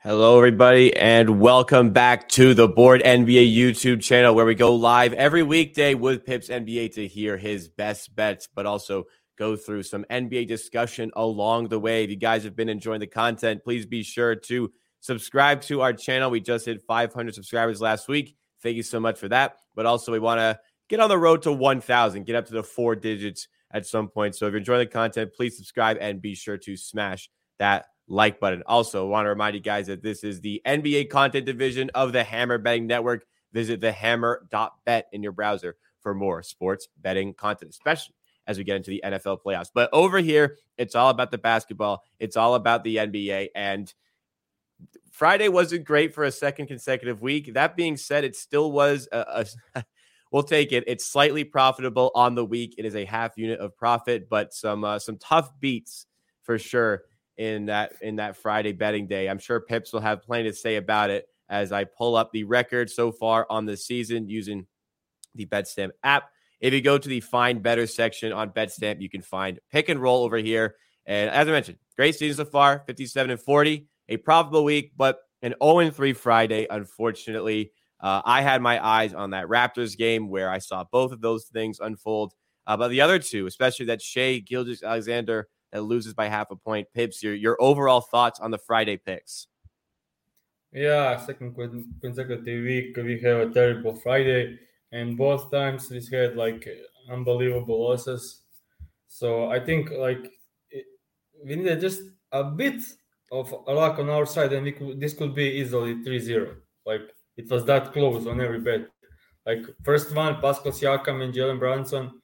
Hello, everybody, and welcome back to the Board NBA YouTube channel where we go live every weekday with Pips NBA to hear his best bets, but also go through some NBA discussion along the way. If you guys have been enjoying the content, please be sure to subscribe to our channel. We just hit 500 subscribers last week. Thank you so much for that. But also, we want to get on the road to 1,000, get up to the four digits at some point. So if you're enjoying the content, please subscribe and be sure to smash that like button. Also, want to remind you guys that this is the NBA content division of the Hammer Betting Network. Visit thehammer.bet in your browser for more sports betting content, especially as we get into the NFL playoffs. But over here, it's all about the basketball, it's all about the NBA. And Friday wasn't great for a second consecutive week. That being said, it still was a, a we'll take it. It's slightly profitable on the week. It is a half unit of profit, but some uh, some tough beats for sure in that in that Friday betting day. I'm sure Pips will have plenty to say about it as I pull up the record so far on the season using the BetStamp app. If you go to the find better section on BetStamp, you can find pick and roll over here. And as I mentioned, great season so far, 57 and 40, a profitable week, but an 0 3 Friday, unfortunately. Uh, I had my eyes on that Raptors game where I saw both of those things unfold. Uh, but the other two, especially that Shai Gilgeous-Alexander that loses by half a point. Pips, your your overall thoughts on the Friday picks? Yeah, second consecutive week we have a terrible Friday, and both times we had like unbelievable losses. So I think like we needed just a bit of luck on our side, and we could, this could be easily 3-0. Like it was that close on every bet. Like first one, Pascal Siakam and Jalen Brunson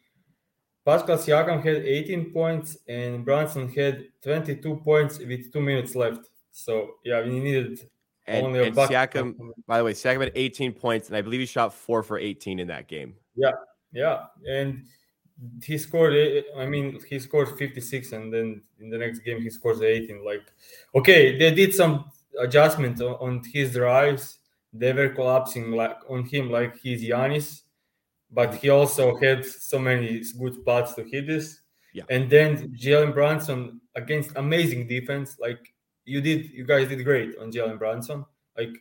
Pascal Siakam had 18 points and Brunson had 22 points with two minutes left. So yeah, we needed and, only a and Siakam. By the way, Siakam had 18 points, and I believe he shot four for 18 in that game. Yeah, yeah, and he scored. Eh, I mean, he scored 56, and then in the next game he scores 18. Like, okay, they did some adjustment on his drives. They were collapsing like on him like he's Giannis but he also had so many good spots to hit this. Yeah. And then Jalen Brunson against amazing defense. Like you did, you guys did great on Jalen Brunson. Like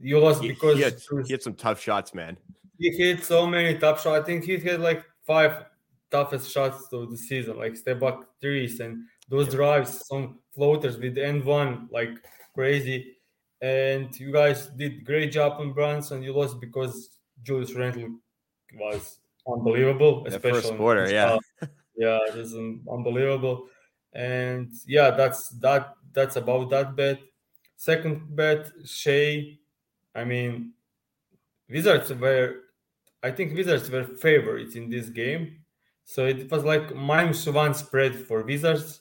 you lost he, because he had, he had, some tough shots, man. He hit so many tough shots. I think he had like five toughest shots of the season, like step back threes and those yeah. drives, some floaters with end one, like crazy. And you guys did great job on Brunson. You lost because Julius Randle was unbelievable. Especially the first quarter, yeah, yeah, it was unbelievable. And yeah, that's that. That's about that bet. Second bet, Shai. I mean, Wizards were, I think Wizards were favorites in this game. So it was like minus one spread for Wizards,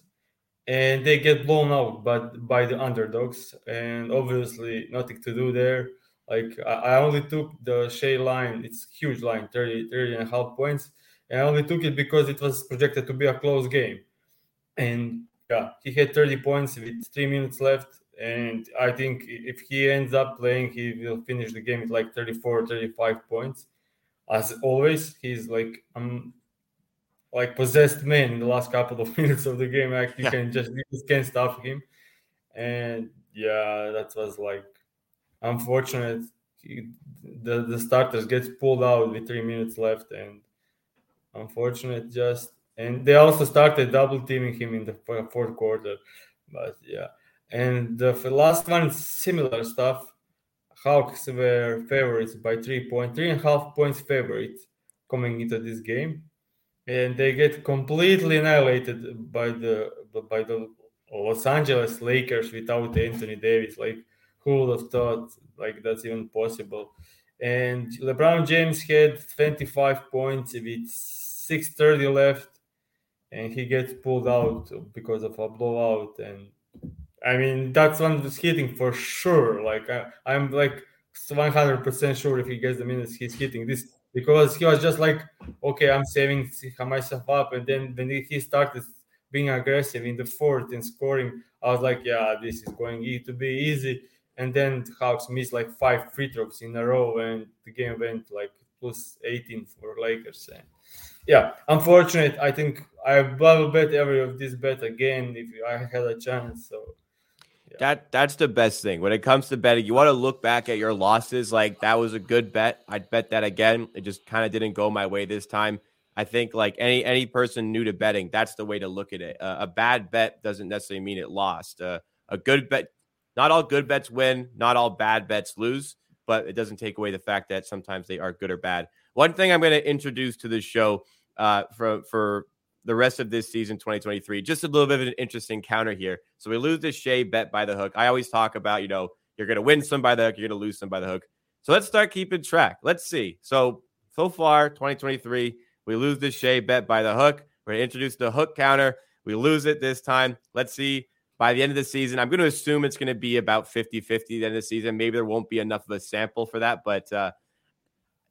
and they get blown out but by the underdogs. And obviously, nothing to do there. Like I only took the Shai line, it's huge line, 30, 30 and a half points. And I only took it because it was projected to be a close game. And yeah, he had 30 points with three minutes left. And I think if he ends up playing, he will finish the game with like 34, 35 points. As always, he's like um like possessed man in the last couple of minutes of the game. Like you yeah. can just you just can't stop him. And yeah, that was like unfortunate the the starters gets pulled out with three minutes left and unfortunate just and they also started double teaming him in the fourth quarter but yeah and the last one similar stuff hawks were favorites by three point three and a half points favorite coming into this game and they get completely annihilated by the by the los angeles lakers without anthony davis like who would have thought like that's even possible? And LeBron James had 25 points with 6:30 left, and he gets pulled out because of a blowout. And I mean, that's one was hitting for sure. Like I, I'm like 100% sure if he gets the minutes, he's hitting this because he was just like, okay, I'm saving myself up. And then when he started being aggressive in the fourth and scoring, I was like, yeah, this is going to be easy and then the Hawks missed like five free throws in a row, and the game went like plus 18 for Lakers. And yeah, unfortunate. I think I will bet every of this bet again if I had a chance. So that that's the best thing when it comes to betting. You want to look back at your losses. Like that was a good bet. I'd bet that again. It just kind of didn't go my way this time. I think like any any person new to betting, that's the way to look at it. Uh, a bad bet doesn't necessarily mean it lost. Uh, a good bet, not all good bets win, not all bad bets lose, but it doesn't take away the fact that sometimes they are good or bad. One thing I'm going to introduce to this show uh, for for the rest of this season 2023, just a little bit of an interesting counter here. So we lose this Shai bet by the hook. I always talk about, you know, you're going to win some by the hook, you're going to lose some by the hook. So let's start keeping track. Let's see. So so far, 2023, we lose this Shai bet by the hook. We're going to introduce the hook counter. We lose it this time. Let's see by the end of the season. I'm going to assume it's going to be about 50 50 the end of the season. Maybe there won't be enough of a sample for that, but uh,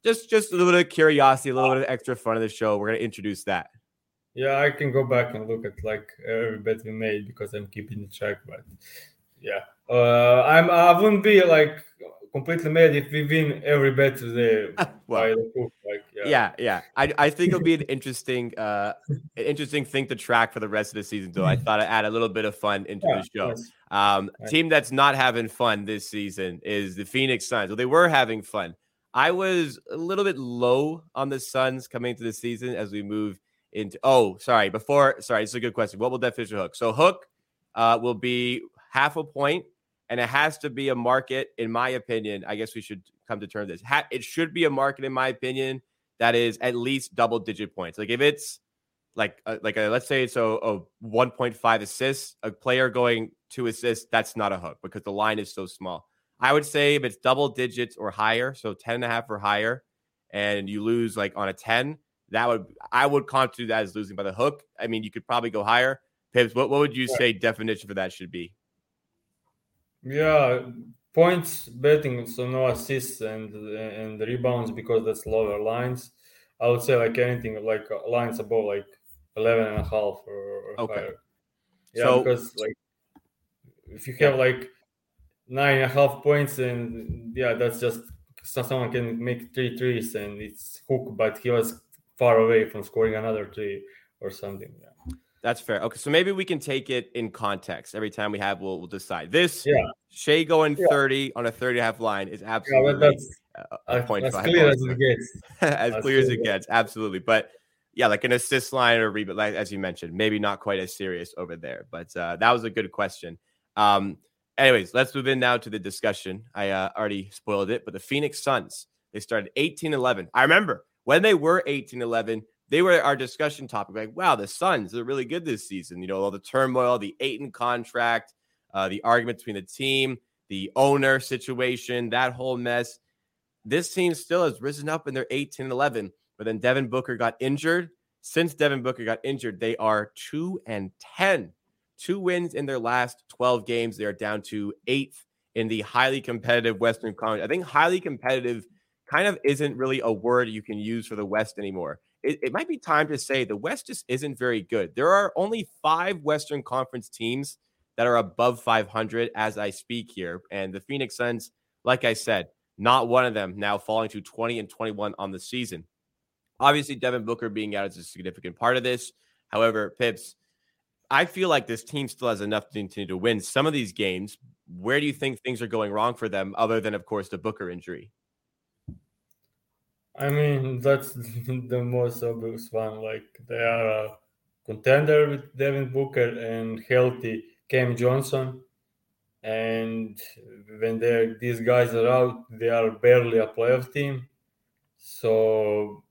just just a little bit of curiosity, a little bit of extra fun of the show. We're going to introduce that. Yeah, I can go back and look at like every bet we made because I'm keeping the track. But yeah, uh, I'm I wouldn't be like completely mad if we win every bet today. well, like, yeah. yeah, yeah. I, I think it'll be an interesting uh an interesting thing to track for the rest of the season. So I thought I'd add a little bit of fun into yeah, the show. Yes. Um, team that's not having fun this season is the Phoenix Suns. Well, they were having fun. I was a little bit low on the Suns coming into the season as we move into. Oh, sorry. Before, sorry, it's a good question. What will that definition hook? So hook uh, will be half a point and it has to be a market, in my opinion. I guess we should come to terms this. It should be a market, in my opinion, that is at least double digit points. Like if it's like a, like a, let's say it's a, a 1.5 assists, a player going to assist, that's not a hook because the line is so small. I would say if it's double digits or higher, so 10 and a half or higher, and you lose like on a 10, that would I would constitute that as losing by the hook. I mean, you could probably go higher. Pips, what, what would you say definition for that should be? Yeah, points betting, so no assists and and rebounds because that's lower lines. I would say like anything like uh, lines above like 11 and a half or, or okay. higher. Yeah, so, because like if you have like nine and a half points and yeah, that's just someone can make three threes and it's hook, but he was far away from scoring another three or something. Yeah. That's fair. Okay, so maybe we can take it in context. Every time we have, we'll, we'll decide. This, yeah. Shai going yeah. 30 on a 30 half line is absolutely yeah, that's, a, a point as clear as it gets. as clear as it gets, absolutely. But yeah, like an assist line or rebound, like as you mentioned, maybe not quite as serious over there. But uh, that was a good question. Um, anyways, let's move in now to the discussion. I uh, already spoiled it, but the Phoenix Suns, they started 18 11. I remember when they were 18 11, they were our discussion topic. Like, wow, the Suns are really good this season. You know, all the turmoil, the Ayton contract, uh, the argument between the team, the owner situation, that whole mess. This team still has risen up in their 18 11, but then Devin Booker got injured. Since Devin Booker got injured, they are 2 and 10. Two wins in their last 12 games. They are down to eighth in the highly competitive Western Conference. I think highly competitive kind of isn't really a word you can use for the West anymore it, it might be time to say the West just isn't very good. There are only five Western Conference teams that are above 500 as I speak here. And the Phoenix Suns, like I said, not one of them now falling to 20 and 21 on the season. Obviously, Devin Booker being out is a significant part of this. However, Pips, I feel like this team still has enough to continue to win some of these games. Where do you think things are going wrong for them, other than, of course, the Booker injury? I mean, that's the most obvious one. Like they are a contender with Devin Booker and healthy Cam Johnson. And when these guys are out, they are barely a playoff team. So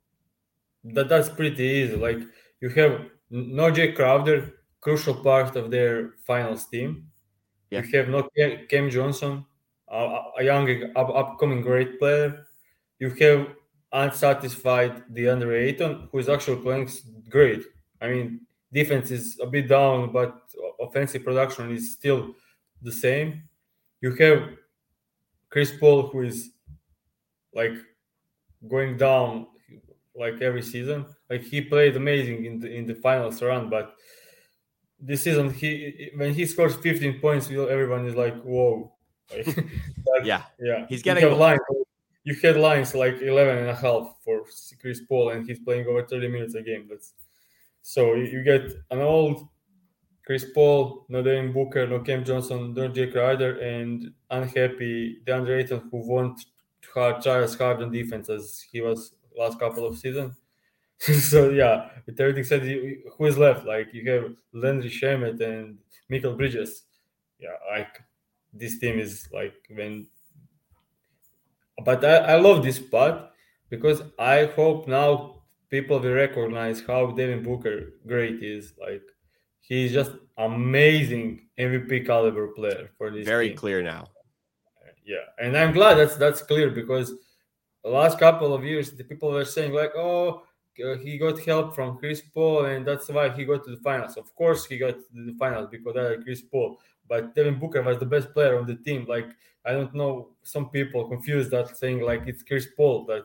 that that's pretty easy. Like you have no Jae Crowder, crucial part of their finals team. Yeah. You have no Cam Johnson, a, a young up, upcoming great player. You have unsatisfied DeAndre Ayton, who is actually playing great. I mean, defense is a bit down, but offensive production is still the same. You have Chris Paul, who is like going down like every season. Like he played amazing in the in the finals run, but this season he when he scores 15 points, everyone is like, "Whoa!" Like, yeah, yeah. He's getting a line you had lines like 11 and a half for Chris Paul, and he's playing over 30 minutes a game. That's so you get an old Chris Paul, no Devin Booker, no Cam Johnson, no Jae Crowder, and unhappy DeAndre Ayton who won't try as hard on defense as he was last couple of seasons. so yeah, with everything said, who is left? Like you have Landry Shamet and Mikal Bridges. Yeah, like this team is like when. But I, I love this spot because I hope now people will recognize how Devin Booker great is. Like he's just amazing MVP caliber player for this. Very team. clear now. Yeah, and I'm glad that's that's clear because the last couple of years the people were saying like, oh, he got help from Chris Paul, and that's why he got to the finals. Of course, he got to the finals because of Chris Paul. But Devin Booker was the best player on the team. Like I don't know, some people confuse that saying like it's Chris Paul that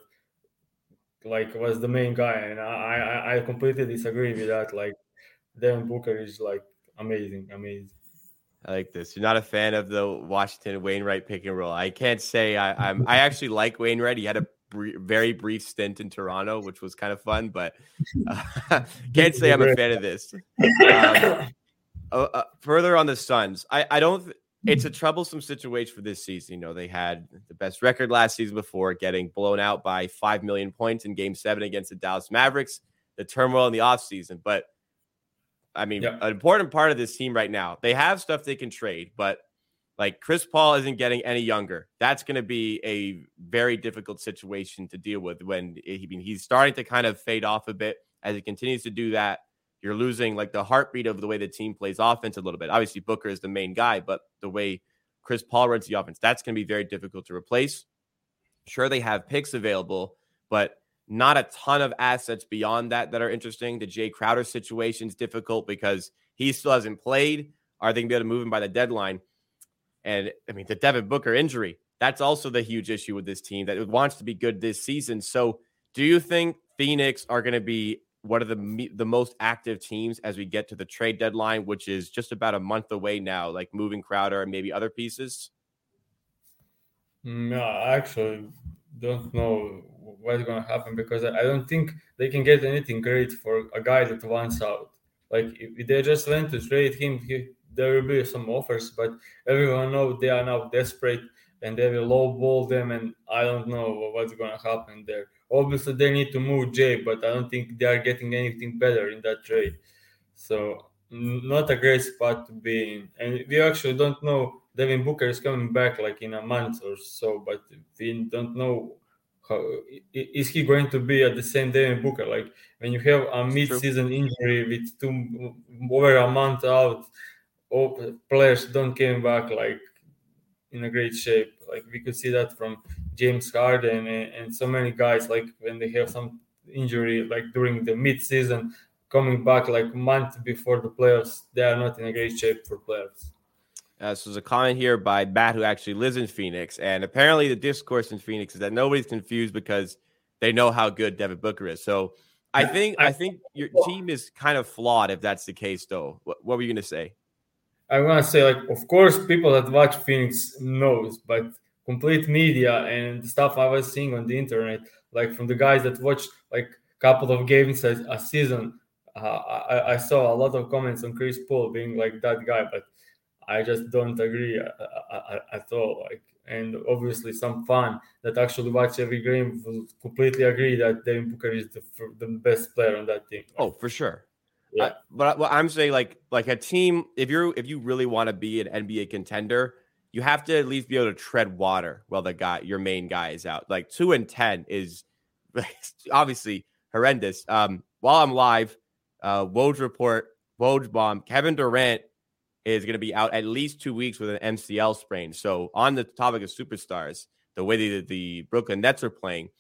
like was the main guy, and I I, I completely disagree with that. Like Devin Booker is like amazing, amazing. I like this. You're not a fan of the Washington Wainright pick and roll. I can't say I, I'm. I actually like Wainright. He had a br- very brief stint in Toronto, which was kind of fun, but uh, can't say I'm a fan of this. Um, uh, uh, further on the Suns, I, I don't. It's mm-hmm. a troublesome situation for this season. You know, they had the best record last season before getting blown out by five million points in Game Seven against the Dallas Mavericks. The turmoil in the offseason, but I mean, an important part of this team right now. They have stuff they can trade, but like Chris Paul isn't getting any younger. That's going to be a very difficult situation to deal with when he, I mean, he's starting to kind of fade off a bit as he continues to do that. You're losing like the heartbeat of the way the team plays offense a little bit. Obviously, Booker is the main guy, but the way Chris Paul runs the offense, that's going to be very difficult to replace. Sure, they have picks available, but not a ton of assets beyond that that are interesting. The Jae Crowder situation is difficult because he still hasn't played. Are they going to be able to move him by the deadline? And I mean, the Devin Booker injury, that's also the huge issue with this team that wants to be good this season. So, do you think Phoenix are going to be one of the the most active teams as we get to the trade deadline, which is just about a month away now, like moving Crowder and maybe other pieces? Mm, no, I actually don't know what's going to happen because I don't think they can get anything great for a guy that wants out. Like if they just went to trade him, he, there will be some offers, but everyone knows they are now desperate and they will lowball them, and I don't know what's going to happen there. Obviously, they need to move Jae, but I don't think they are getting anything better in that trade. So not a great spot to be in, and we actually don't know. Devin Booker is coming back like in a month or so, but we don't know how is he going to be at the same Devin Booker? Like when you have a mid-season injury with two over a month out, all players don't came back like in a great shape. Like we could see that from James Harden and, and so many guys. Like when they have some injury, like during the mid-season, coming back like month before the playoffs, they are not in a great shape for playoffs. Uh, so there's a comment here by Matt who actually lives in Phoenix, and apparently the discourse in Phoenix is that nobody's confused because they know how good Devin Booker is. So I think I think your team is kind of flawed if that's the case, though. What, what were you going to say? I want to say, like, of course, people that watch Phoenix knows, but complete media and stuff I was seeing on the internet, like from the guys that watched like a couple of games a, a season, uh, I, I saw a lot of comments on Chris Paul being like that guy, but I just don't agree at, uh, uh, uh, at all. Like, and obviously, some fan that actually watch every game will completely agree that Devin Booker is the, the best player on that team. Oh, for sure. Yeah. Uh, but what I'm saying, like, like a team, if you're if you really want to be an NBA contender, you have to at least be able to tread water while the guy, your main guy, is out. Like two and ten is obviously horrendous. Um, while I'm live, uh, Woj report, Woj bomb, Kevin Durant is going to be out at least two weeks with an MCL sprain. So, on the topic of superstars, the way the, the Brooklyn Nets are playing,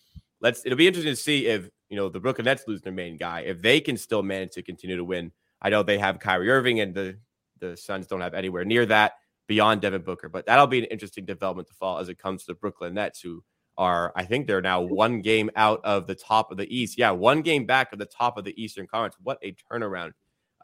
let's it'll be interesting to see if you know the Brooklyn Nets lose their main guy, if they can still manage to continue to win. I know they have Kyrie Irving, and the the Suns don't have anywhere near that beyond Devin Booker, but that'll be an interesting development to follow as it comes to the Brooklyn Nets, who are I think they're now one game out of the top of the East. Yeah, one game back of the top of the Eastern Conference. What a turnaround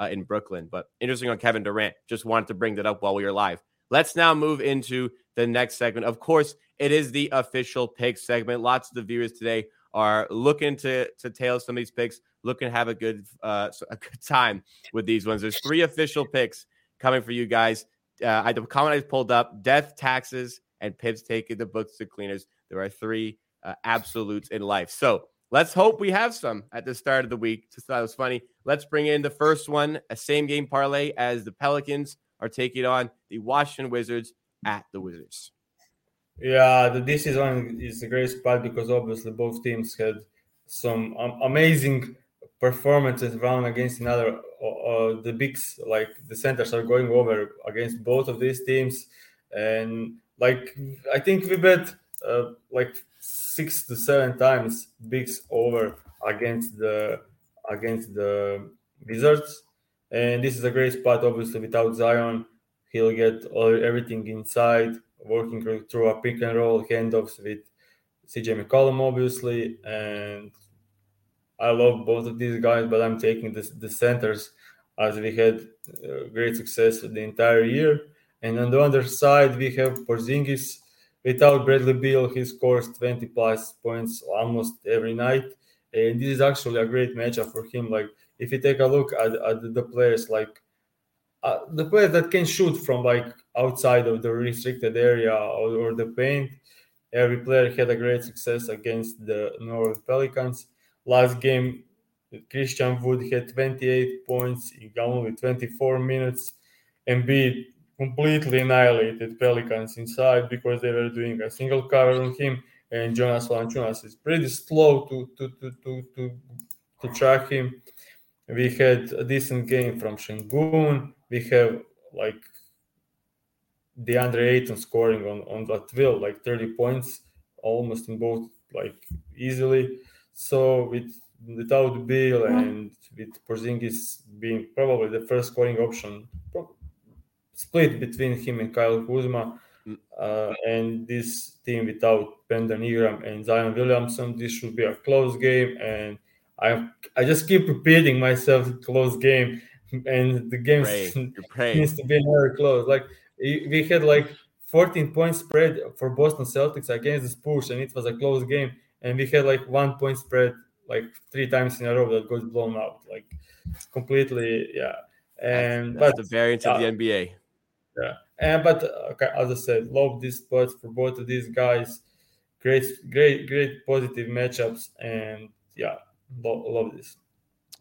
uh, in Brooklyn. But interesting on Kevin Durant. Just wanted to bring that up while we were live. Let's now move into the next segment. Of course, it is the official pick segment. Lots of the viewers today are looking to to tail some of these picks, looking to have a good uh, a good time with these ones. There's three official picks coming for you guys. Uh, I the comment I pulled up: death, taxes, and Pips taking the books to cleaners. There are three uh, absolutes in life. So let's hope we have some at the start of the week. Just thought it was funny. Let's bring in the first one, a same game parlay as the Pelicans are taking on the Washington Wizards at the Wizards. Yeah, the, this is one is a great spot because obviously both teams had some um, amazing performances round against another. Uh, the bigs, like the centers, are going over against both of these teams, and like I think we bet uh, like six to seven times bigs over against the against the Wizards, and this is a great spot. Obviously, without Zion, he'll get all, everything inside working through a pick and roll handoffs with CJ McCollum, obviously, and I love both of these guys, but I'm taking the, centers as we had uh, great success the entire year. And on the other side, we have Porzingis. Without Bradley Beal, he scores 20 plus points almost every night. And this is actually a great matchup for him. Like, if you take a look at, at the players, like uh, the players that can shoot from like outside of the restricted area or, or, the paint. Every player had a great success against the Orleans Pelicans. Last game, Christian Wood had 28 points in only 24 minutes. and Embiid completely annihilated Pelicans inside because they were doing a single cover on him, and Jonas Valanciunas is pretty slow to to to to to, to track him. We had a decent game from Sengun. We have like DeAndre Ayton scoring on on that will like 30 points almost in both like easily. So with without Beal and with Porzingis being probably the first scoring option, split between him and Kyle Kuzma, mm. uh, and this team without Brandon Ingram and Zion Williamson, this should be a close game. And I I just keep repeating myself close game, and the game needs to be very close. Like we had like 14 point spread for Boston Celtics against the Spurs, and it was a close game. And we had like one point spread like three times in a row that got blown out, like completely, yeah. And that's, that's but the variant of the NBA. Yeah, and but okay, as I said, love these spots for both of these guys. Great, great, great positive matchups, and yeah, love, love this.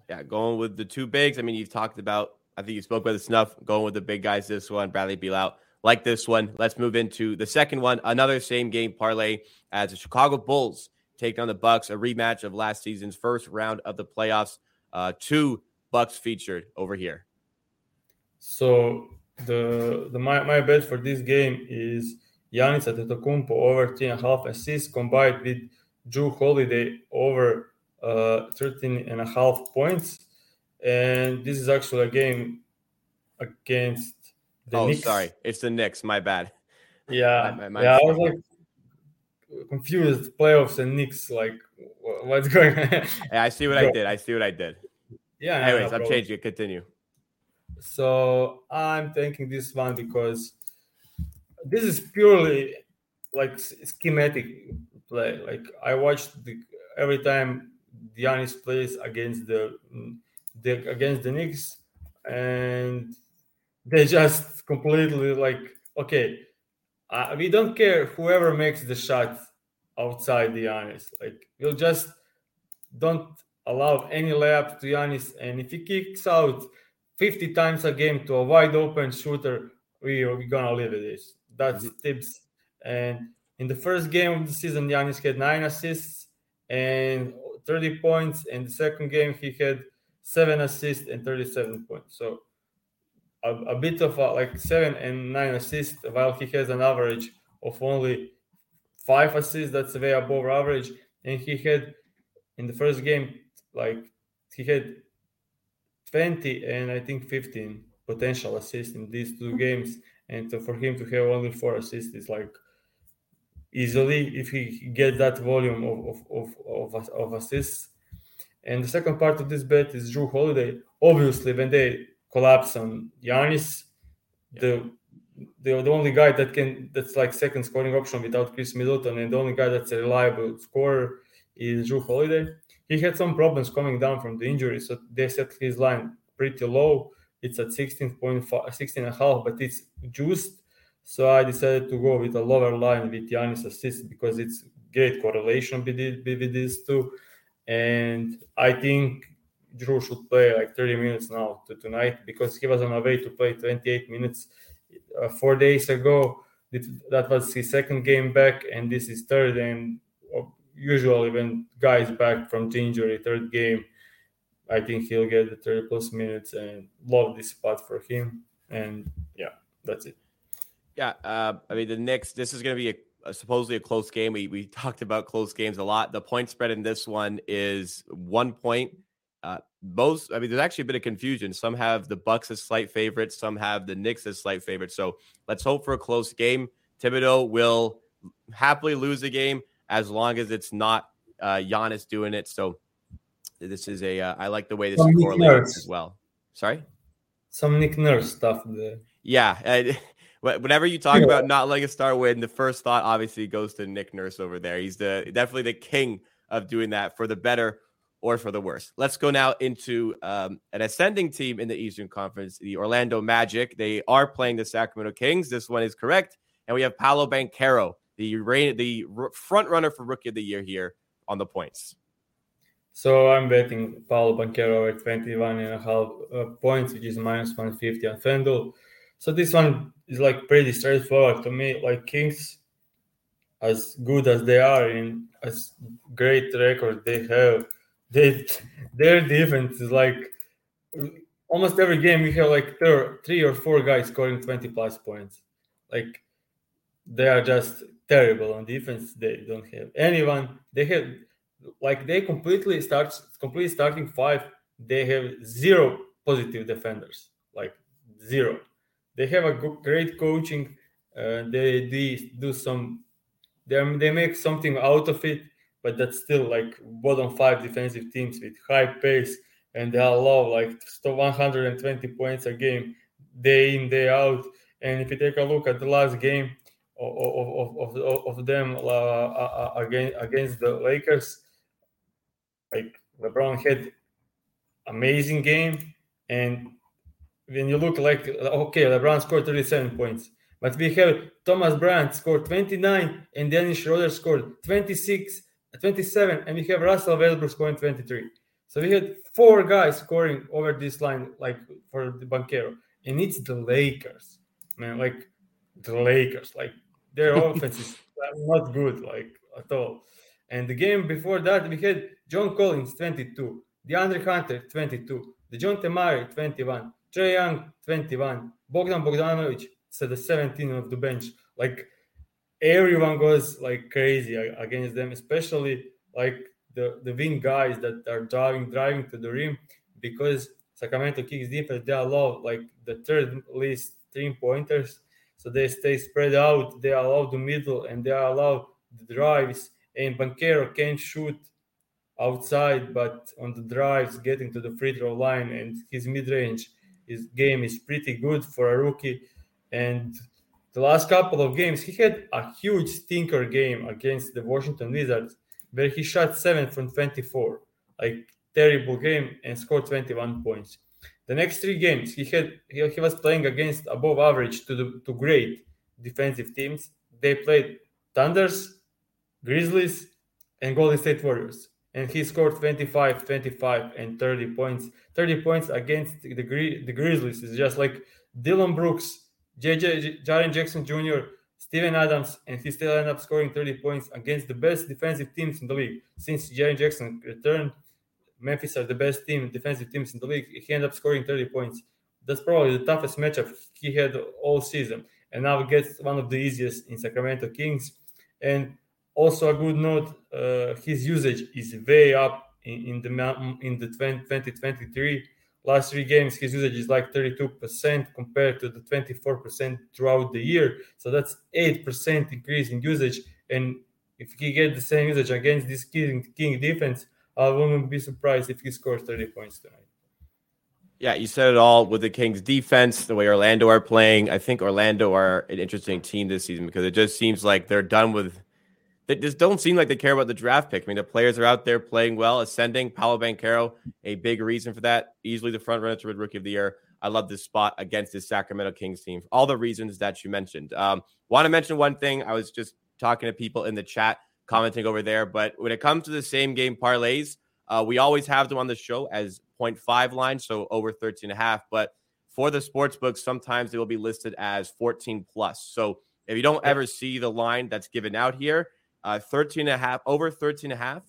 Yeah, going with the two bigs. I mean, you've talked about I think you spoke about this enough. Going with the big guys this one, Bradley Beal. Like this one. Let's move into the second one. Another same game parlay as the Chicago Bulls take on the Bucks, a rematch of last season's first round of the playoffs. Uh, two Bucks featured over here. So the the my, my bet for this game is Giannis Antetokounmpo over three and a half assists combined with Jrue Holiday over uh, 13 and a half points and this is actually a game against the oh, Knicks. sorry, it's the Knicks. My bad. Yeah, my, my, yeah. I was like confused. Playoffs and Knicks. Like, what's going on? yeah, I see what I did. I see what I did. Yeah. Anyways, I'm changing it. Continue. So I'm taking this one because this is purely like schematic play. Like I watched the every time Giannis plays against the the, against the Knicks, and they just completely like, okay, uh, we don't care whoever makes the shot outside the Giannis. Like we'll just don't allow any layup to Giannis, and if he kicks out 50 times a game to a wide open shooter, we are gonna live with this. That's mm-hmm. tips. And in the first game of the season, Giannis had nine assists and 30 points. In the second game, he had seven assists and 37 points. So a, a bit of a, like seven and nine assists, while he has an average of only five assists. That's way above average. And he had in the first game, like he had 20 and I think 15 potential assists in these two games. And so for him to have only four assists is like easily if he gets that volume of, of, of, of, of assists and the second part of this bet is Jrue Holiday. Obviously, when they collapse on Giannis, yeah. the the, the only guy that can that's like second scoring option without Khris Middleton, and the only guy that's a reliable scorer is Jrue Holiday. He had some problems coming down from the injury, so they set his line pretty low. It's at 16.5, 16 and a half, but it's juiced. So I decided to go with a lower line with Giannis assist because it's great correlation with, these two. And I think Jrue should play like 30 minutes now to tonight because he was on a way to play 28 minutes uh, four days ago. That was his second game back, and this is third. And uh, usually, when guys back from injury, third game, I think he'll get the 30 plus minutes and love this spot for him. And yeah, that's it. Yeah, uh, I mean the Knicks. This is going to be a, a, supposedly a close game. We we talked about close games a lot. The point spread in this one is one point. Uh, most, I mean, there's actually a bit of confusion. Some have the Bucks as slight favorites, some have the Knicks as slight favorites. So let's hope for a close game. Thibodeau will happily lose the game as long as it's not uh, Giannis doing it. So this is a. Uh, I like the way this correlated as well. Sorry. Some Nick Nurse stuff there. Yeah. whenever you talk yeah. about not letting a star win, the first thought obviously goes to Nick Nurse over there. He's the definitely the king of doing that for the better or for the worse. Let's go now into um, an ascending team in the Eastern Conference, the Orlando Magic. They are playing the Sacramento Kings. This one is correct, and we have Paolo Banchero, the rain, the front runner for Rookie of the Year here on the points. So I'm betting Paolo Banchero at 21 and a half uh, points, which is minus 150 on FanDuel. So this one is like pretty straightforward to me. Like Kings, as good as they are and as great record they have, they their defense is like almost every game we have like three or four guys scoring 20 plus points. Like they are just terrible on defense. They don't have anyone. They have like they completely start completely starting five. They have zero positive defenders, like zero. They have a great coaching. Uh, they, they do some. They they make something out of it, but that's still like bottom five defensive teams with high pace, and they allow like 120 points a game, day in day out. And if you take a look at the last game of, of, of, of them uh, uh, uh against, against the Lakers, like LeBron had amazing game, and when you look like okay, LeBron scored 37 points, but we have Thomas Bryant scored 29 and Dennis Schroeder scored 26, 27, and we have Russell Westbrook scoring 23. So we had four guys scoring over this line, like for the Banchero, and it's the Lakers, man. Like the Lakers, like their offense is not good, like at all. And the game before that, we had John Collins 22, DeAndre Hunter 22, DeJounte Murray 21, Trae Young 21, Bogdan Bogdanovic said the 17 of the bench. Like everyone goes like crazy against them, especially like the, the wing guys that are driving driving to the rim because Sacramento Kings defense they allow like the third least three pointers. So they stay spread out, they allow the middle and they allow the drives and Banchero can shoot outside, but on the drives, getting to the free throw line, and his mid range his game is pretty good for a rookie. And the last couple of games, he had a huge stinker game against the Washington Wizards, where he shot seven from 24, like terrible game, and scored 21 points. The next three games, he had he, he was playing against above average to the to great defensive teams. They played Thunders, Grizzlies, and Golden State Warriors. And he scored 25, 25, and 30 points. 30 points against the, the Grizzlies is just like Dillon Brooks, JJ Jaren Jackson Jr., Steven Adams, and he still ended up scoring 30 points against the best defensive teams in the league. Since Jaren Jackson returned, Memphis are the best team, defensive teams in the league. He ended up scoring 30 points. That's probably the toughest matchup he had all season. And now gets one of the easiest in Sacramento Kings. And also, a good note: uh, his usage is way up in, in the in the 20, 2023 last three games. His usage is like 32% compared to the 24% throughout the year. So that's eight percent increase in usage. And if he get the same usage against this King, King defense, I wouldn't be surprised if he scores 30 points tonight. Yeah, you said it all with the Kings defense, the way Orlando are playing. I think Orlando are an interesting team this season because it just seems like they're done with they just don't seem like they care about the draft pick. I mean, the players are out there playing well, ascending. Paolo Banchero, a big reason for that. Easily the front runner to win Rookie of the Year. I love this spot against this Sacramento Kings team for all the reasons that you mentioned. Um, Want to mention one thing. I was just talking to people in the chat, commenting over there. But when it comes to the same game parlays, uh, we always have them on the show as 0.5 lines, so over 13 and a half. But for the sports books, sometimes they will be listed as 14 plus. So if you don't ever see the line that's given out here, uh, 13 and a half, over 13 and a half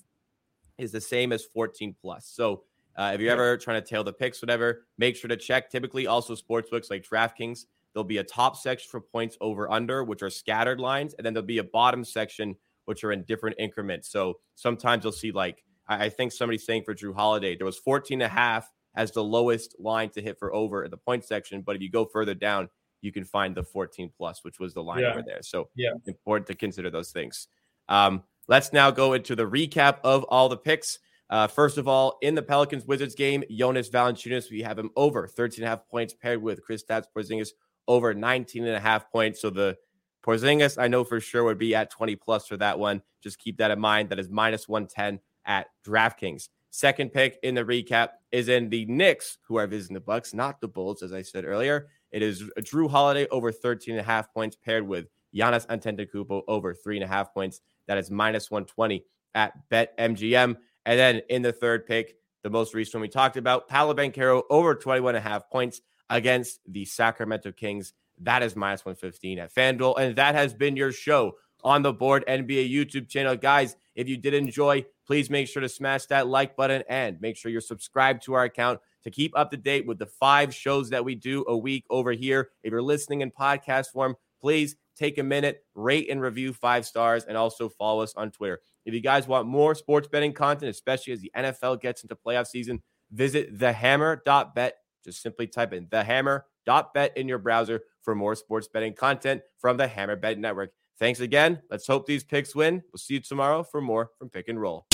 is the same as 14 plus. So uh, if you're ever trying to tail the picks, whatever, make sure to check. Typically, also sports books like DraftKings, there'll be a top section for points over under, which are scattered lines, and then there'll be a bottom section, which are in different increments. So sometimes you'll see like I, I think somebody's saying for Jrue Holiday, there was 14 and a half as the lowest line to hit for over in the point section. But if you go further down, you can find the 14 plus, which was the line yeah. over there. So yeah, important to consider those things. Um, let's now go into the recap of all the picks. Uh, first of all, in the Pelicans Wizards game, Jonas Valanciunas, we have him over 13 and a half points paired with Kristaps Porzingis over 19 and a half points. So the Porzingis, I know for sure would be at 20 plus for that one. Just keep that in mind. That is minus 110 at DraftKings. Second pick in the recap is in the Knicks, who are visiting the Bucks, not the Bulls, as I said earlier. It is Jrue Holiday over 13 and a half points paired with Giannis Antetokounmpo over three and a half points. That is minus 120 at BetMGM. And then in the third pick, the most recent one we talked about, Paolo Banchero over 21 and a half points against the Sacramento Kings. That is minus 115 at FanDuel. And that has been your show on the board NBA YouTube channel. Guys, if you did enjoy, please make sure to smash that like button and make sure you're subscribed to our account to keep up to date with the five shows that we do a week over here. If you're listening in podcast form, please take a minute, rate and review five stars, and also follow us on Twitter. If you guys want more sports betting content, especially as the NFL gets into playoff season, visit thehammer.bet. Just simply type in thehammer.bet in your browser for more sports betting content from the Hammer Bet Network. Thanks again. Let's hope these picks win. We'll see you tomorrow for more from Pick and Roll.